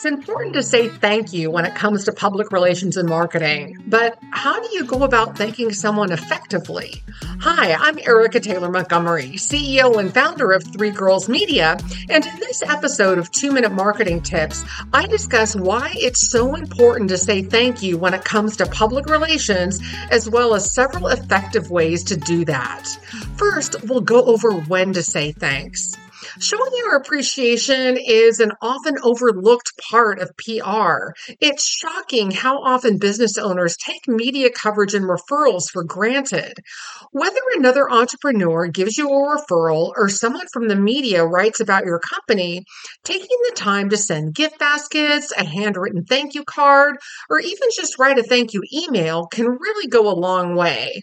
It's important to say thank you when it comes to public relations and marketing, but how do you go about thanking someone effectively? Hi, I'm Erica Taylor Montgomery, CEO and founder of Three Girls Media, and in this episode of Two Minute Marketing Tips, I discuss why it's so important to say thank you when it comes to public relations, as well as several effective ways to do that. First, we'll go over when to say thanks. Showing your appreciation is an often overlooked part of PR. It's shocking how often business owners take media coverage and referrals for granted. Whether another entrepreneur gives you a referral or someone from the media writes about your company, taking the time to send gift baskets, a handwritten thank you card, or even just write a thank you email can really go a long way.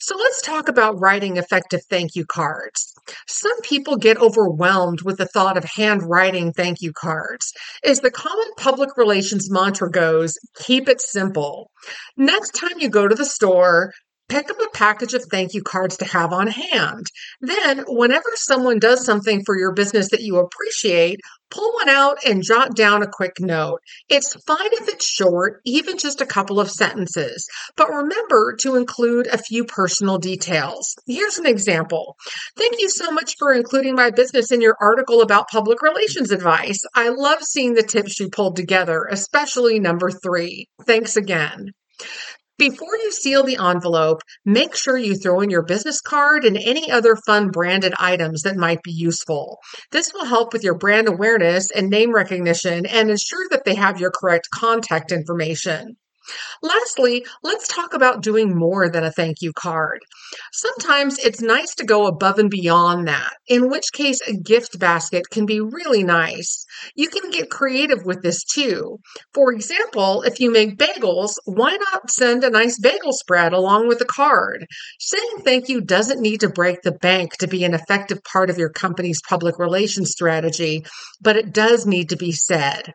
So let's talk about writing effective thank you cards. Some people get overwhelmed with the thought of handwriting thank you cards. As the common public relations mantra goes, keep it simple. Next time you go to the store, Pick up a package of thank you cards to have on hand. Then, whenever someone does something for your business that you appreciate, pull one out and jot down a quick note. It's fine if it's short, even just a couple of sentences, but remember to include a few personal details. Here's an example. Thank you so much for including my business in your article about public relations advice. I love seeing the tips you pulled together, especially number three. Thanks again. Before you seal the envelope, make sure you throw in your business card and any other fun branded items that might be useful. This will help with your brand awareness and name recognition and ensure that they have your correct contact information. Lastly, let's talk about doing more than a thank you card. Sometimes it's nice to go above and beyond that, in which case a gift basket can be really nice. You can get creative with this too. For example, if you make bagels, why not send a nice bagel spread along with the card? Saying thank you doesn't need to break the bank to be an effective part of your company's public relations strategy, but it does need to be said.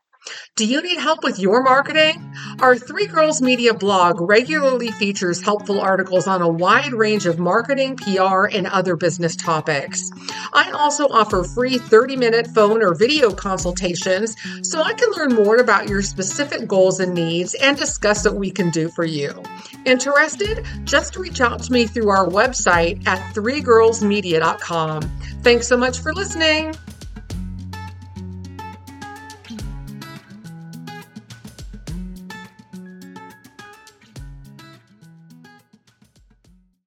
Do you need help with your marketing? Our Three Girls Media blog regularly features helpful articles on a wide range of marketing, PR, and other business topics. I also offer free 30 minute phone or video consultations so I can learn more about your specific goals and needs and discuss what we can do for you. Interested? Just reach out to me through our website at threegirlsmedia.com. Thanks so much for listening.